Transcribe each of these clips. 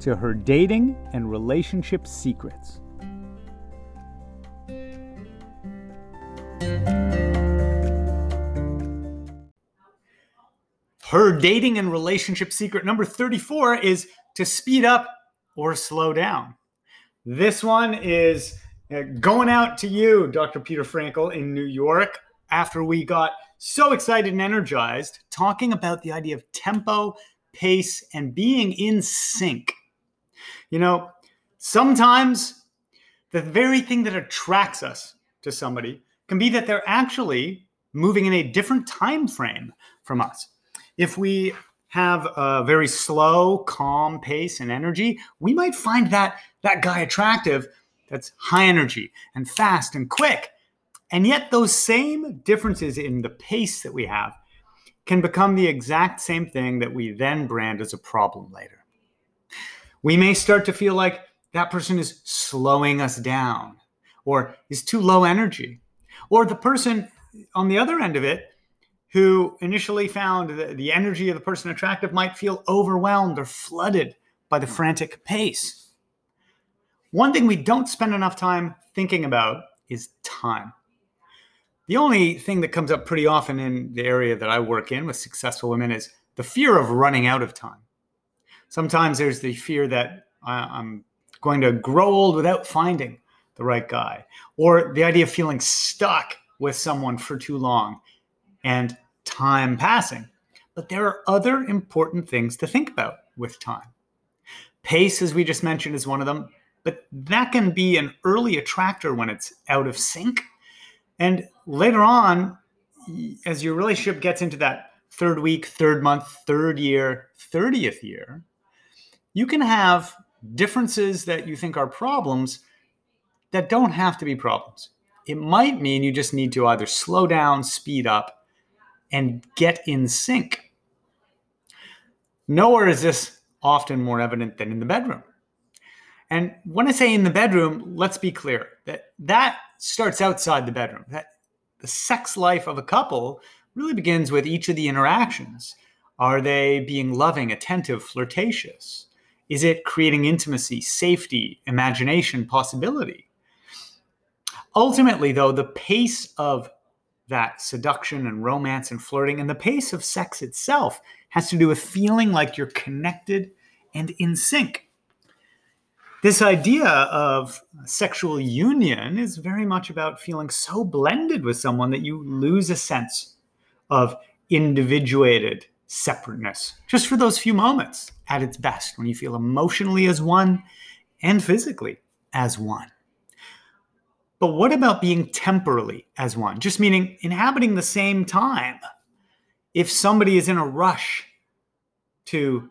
to her dating and relationship secrets. Her dating and relationship secret number 34 is to speed up or slow down. This one is uh, going out to you, Dr. Peter Fraenkel in New York, after we got so excited and energized talking about the idea of tempo, pace, and being in sync. You know, sometimes the very thing that attracts us to somebody can be that they're actually moving in a different time frame from us. If we have a very slow, calm pace and energy, we might find that that guy attractive that's high energy and fast and quick. And yet those same differences in the pace that we have can become the exact same thing that we then brand as a problem later. We may start to feel like that person is slowing us down or is too low energy. Or the person on the other end of it who initially found the, the energy of the person attractive might feel overwhelmed or flooded by the frantic pace. One thing we don't spend enough time thinking about is time. The only thing that comes up pretty often in the area that I work in with successful women is the fear of running out of time. Sometimes there's the fear that I'm going to grow old without finding the right guy, or the idea of feeling stuck with someone for too long and time passing. But there are other important things to think about with time. Pace, as we just mentioned, is one of them, but that can be an early attractor when it's out of sync. And later on, as your relationship gets into that third week, third month, third year, 30th year, you can have differences that you think are problems that don't have to be problems. It might mean you just need to either slow down, speed up, and get in sync. Nowhere is this often more evident than in the bedroom. And when I say in the bedroom, let's be clear that that starts outside the bedroom. That the sex life of a couple really begins with each of the interactions. Are they being loving, attentive, flirtatious? Is it creating intimacy, safety, imagination, possibility? Ultimately, though, the pace of that seduction and romance and flirting and the pace of sex itself has to do with feeling like you're connected and in sync. This idea of sexual union is very much about feeling so blended with someone that you lose a sense of individuated separateness just for those few moments at its best when you feel emotionally as one and physically as one. But what about being temporally as one? Just meaning inhabiting the same time. If somebody is in a rush to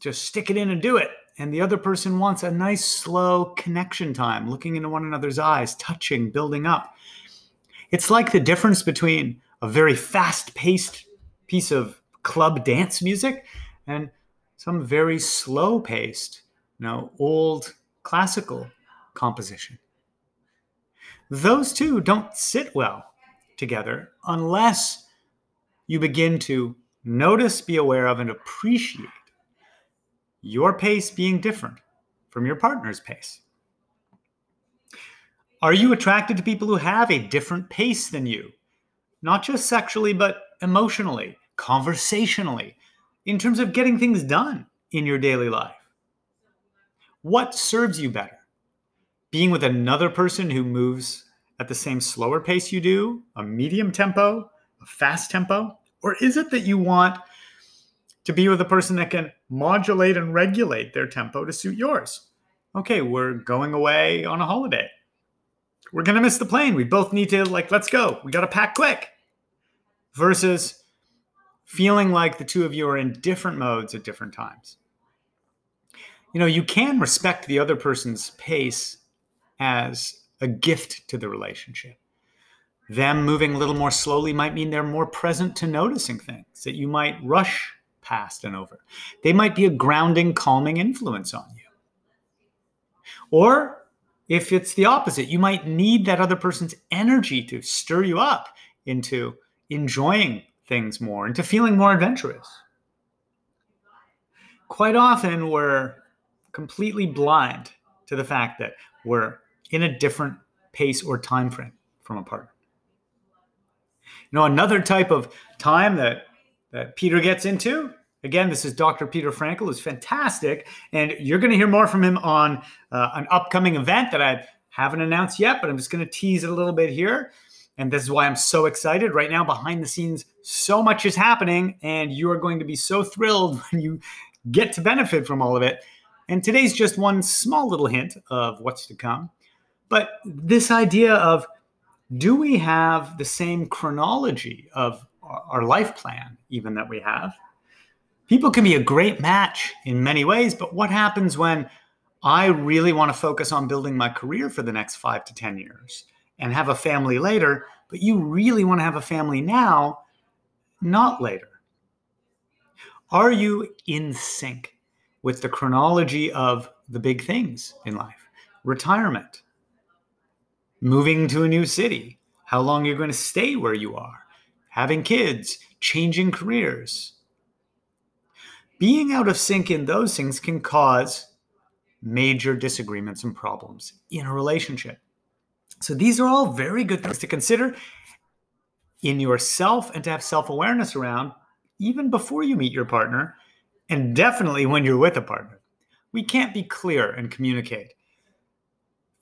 just stick it in and do it, and the other person wants a nice, slow connection time, looking into one another's eyes, touching, building up. It's like the difference between a very fast paced piece of club dance music and some very slow paced, you know, old classical composition. Those two don't sit well together unless you begin to notice, be aware of, and appreciate your pace being different from your partner's pace. Are you attracted to people who have a different pace than you? Not just sexually, but emotionally, conversationally, in terms of getting things done in your daily life? What serves you better? Being with another person who moves at the same slower pace you do, a medium tempo, a fast tempo? Or is it that you want to be with a person that can modulate and regulate their tempo to suit yours? Okay, we're going away on a holiday. We're going to miss the plane. We both need to, like, let's go. We got to pack quick. Versus feeling like the two of you are in different modes at different times. You know, you can respect the other person's pace as a gift to the relationship. Them moving a little more slowly might mean they're more present to noticing things that you might rush past and over. They might be a grounding, calming influence on you. Or if it's the opposite, you might need that other person's energy to stir you up into enjoying things more, into feeling more adventurous. Quite often, we're completely blind to the fact that we're in a different pace or time frame from a partner. You know, another type of time that that Peter gets into. Again, this is Dr. Peter Fraenkel, who's fantastic, and you're going to hear more from him on uh, an upcoming event that I haven't announced yet, but I'm just going to tease it a little bit here. And this is why I'm so excited right now. Behind the scenes, so much is happening, and you are going to be so thrilled when you get to benefit from all of it. And today's just one small little hint of what's to come. But this idea of do we have the same chronology of our life plan, even that we have? People can be a great match in many ways, but what happens when I really want to focus on building my career for the next five to 10 years and have a family later, but you really want to have a family now, not later? Are you in sync with the chronology of the big things in life? Retirement, moving to a new city, how long you're going to stay where you are, having kids, changing careers. Being out of sync in those things can cause major disagreements and problems in a relationship. So these are all very good things to consider in yourself and to have self awareness around even before you meet your partner, and definitely when you're with a partner. We can't be clear and communicate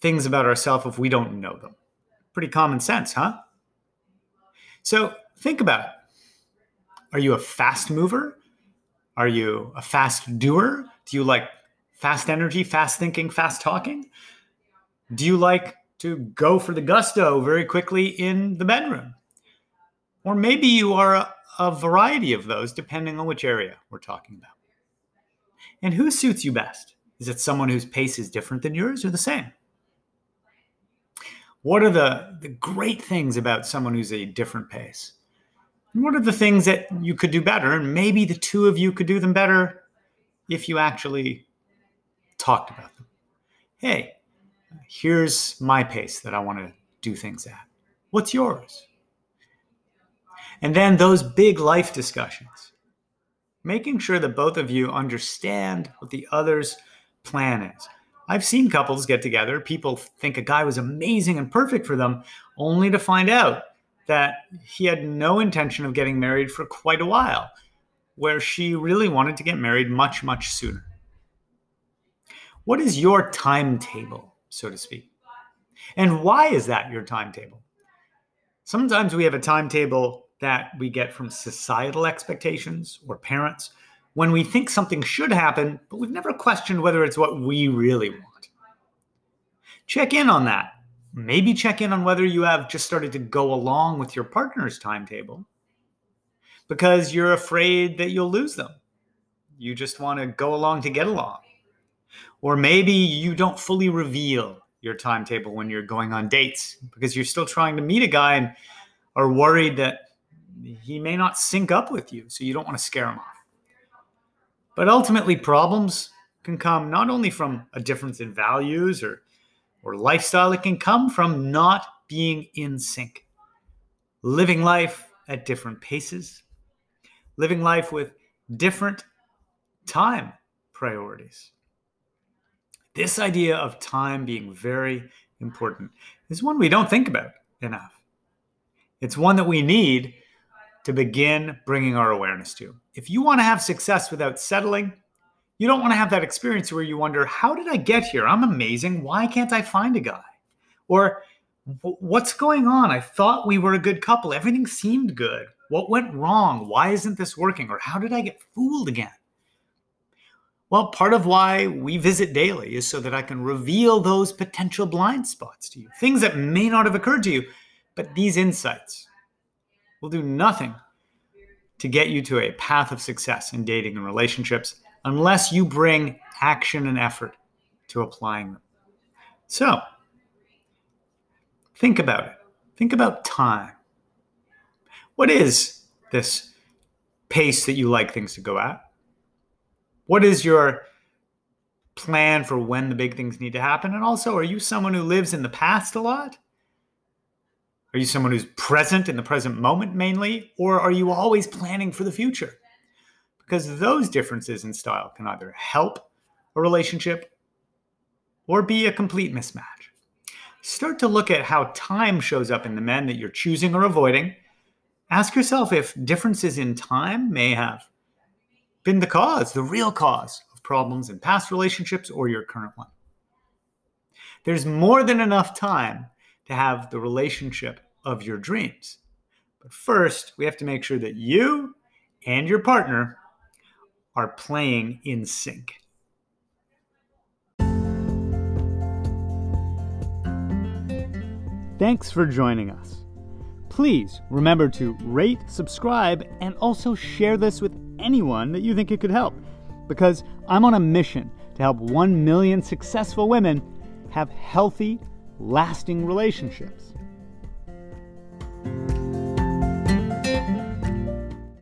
things about ourselves if we don't know them. Pretty common sense, huh? So think about it. Are you a fast mover? Are you a fast doer? Do you like fast energy, fast thinking, fast talking? Do you like to go for the gusto very quickly in the bedroom? Or maybe you are a, a variety of those depending on which area we're talking about. And who suits you best? Is it someone whose pace is different than yours or the same? What are the, the great things about someone who's a different pace? And what are the things that you could do better? And maybe the two of you could do them better if you actually talked about them. Hey, here's my pace that I want to do things at. What's yours? And then those big life discussions, making sure that both of you understand what the other's plan is. I've seen couples get together, people think a guy was amazing and perfect for them, only to find out that he had no intention of getting married for quite a while, where she really wanted to get married much, much sooner. What is your timetable, so to speak? And why is that your timetable? Sometimes we have a timetable that we get from societal expectations or parents when we think something should happen, but we've never questioned whether it's what we really want. Check in on that. Maybe check in on whether you have just started to go along with your partner's timetable because you're afraid that you'll lose them. You just want to go along to get along. Or maybe you don't fully reveal your timetable when you're going on dates because you're still trying to meet a guy and are worried that he may not sync up with you, so you don't want to scare him off. But ultimately, problems can come not only from a difference in values or, or lifestyle, it can come from not being in sync. Living life at different paces, living life with different time priorities. This idea of time being very important is one we don't think about enough. It's one that we need to begin bringing our awareness to. If you want to have success without settling, you don't want to have that experience where you wonder, how did I get here? I'm amazing. Why can't I find a guy? Or what's going on? I thought we were a good couple. Everything seemed good. What went wrong? Why isn't this working? Or how did I get fooled again? Well, part of why we visit daily is so that I can reveal those potential blind spots to you, things that may not have occurred to you, but these insights will do nothing to get you to a path of success in dating and relationships unless you bring action and effort to applying them. So, think about it. Think about time. What is this pace that you like things to go at? What is your plan for when the big things need to happen? And also, are you someone who lives in the past a lot? Are you someone who's present in the present moment mainly? Or are you always planning for the future? Because those differences in style can either help a relationship or be a complete mismatch. Start to look at how time shows up in the men that you're choosing or avoiding. Ask yourself if differences in time may have been the cause, the real cause of problems in past relationships or your current one. There's more than enough time to have the relationship of your dreams. But first, we have to make sure that you and your partner are playing in sync. Thanks for joining us. Please remember to rate, subscribe, and also share this with anyone that you think it could help. Because I'm on a mission to help 1 million successful women have healthy, lasting relationships.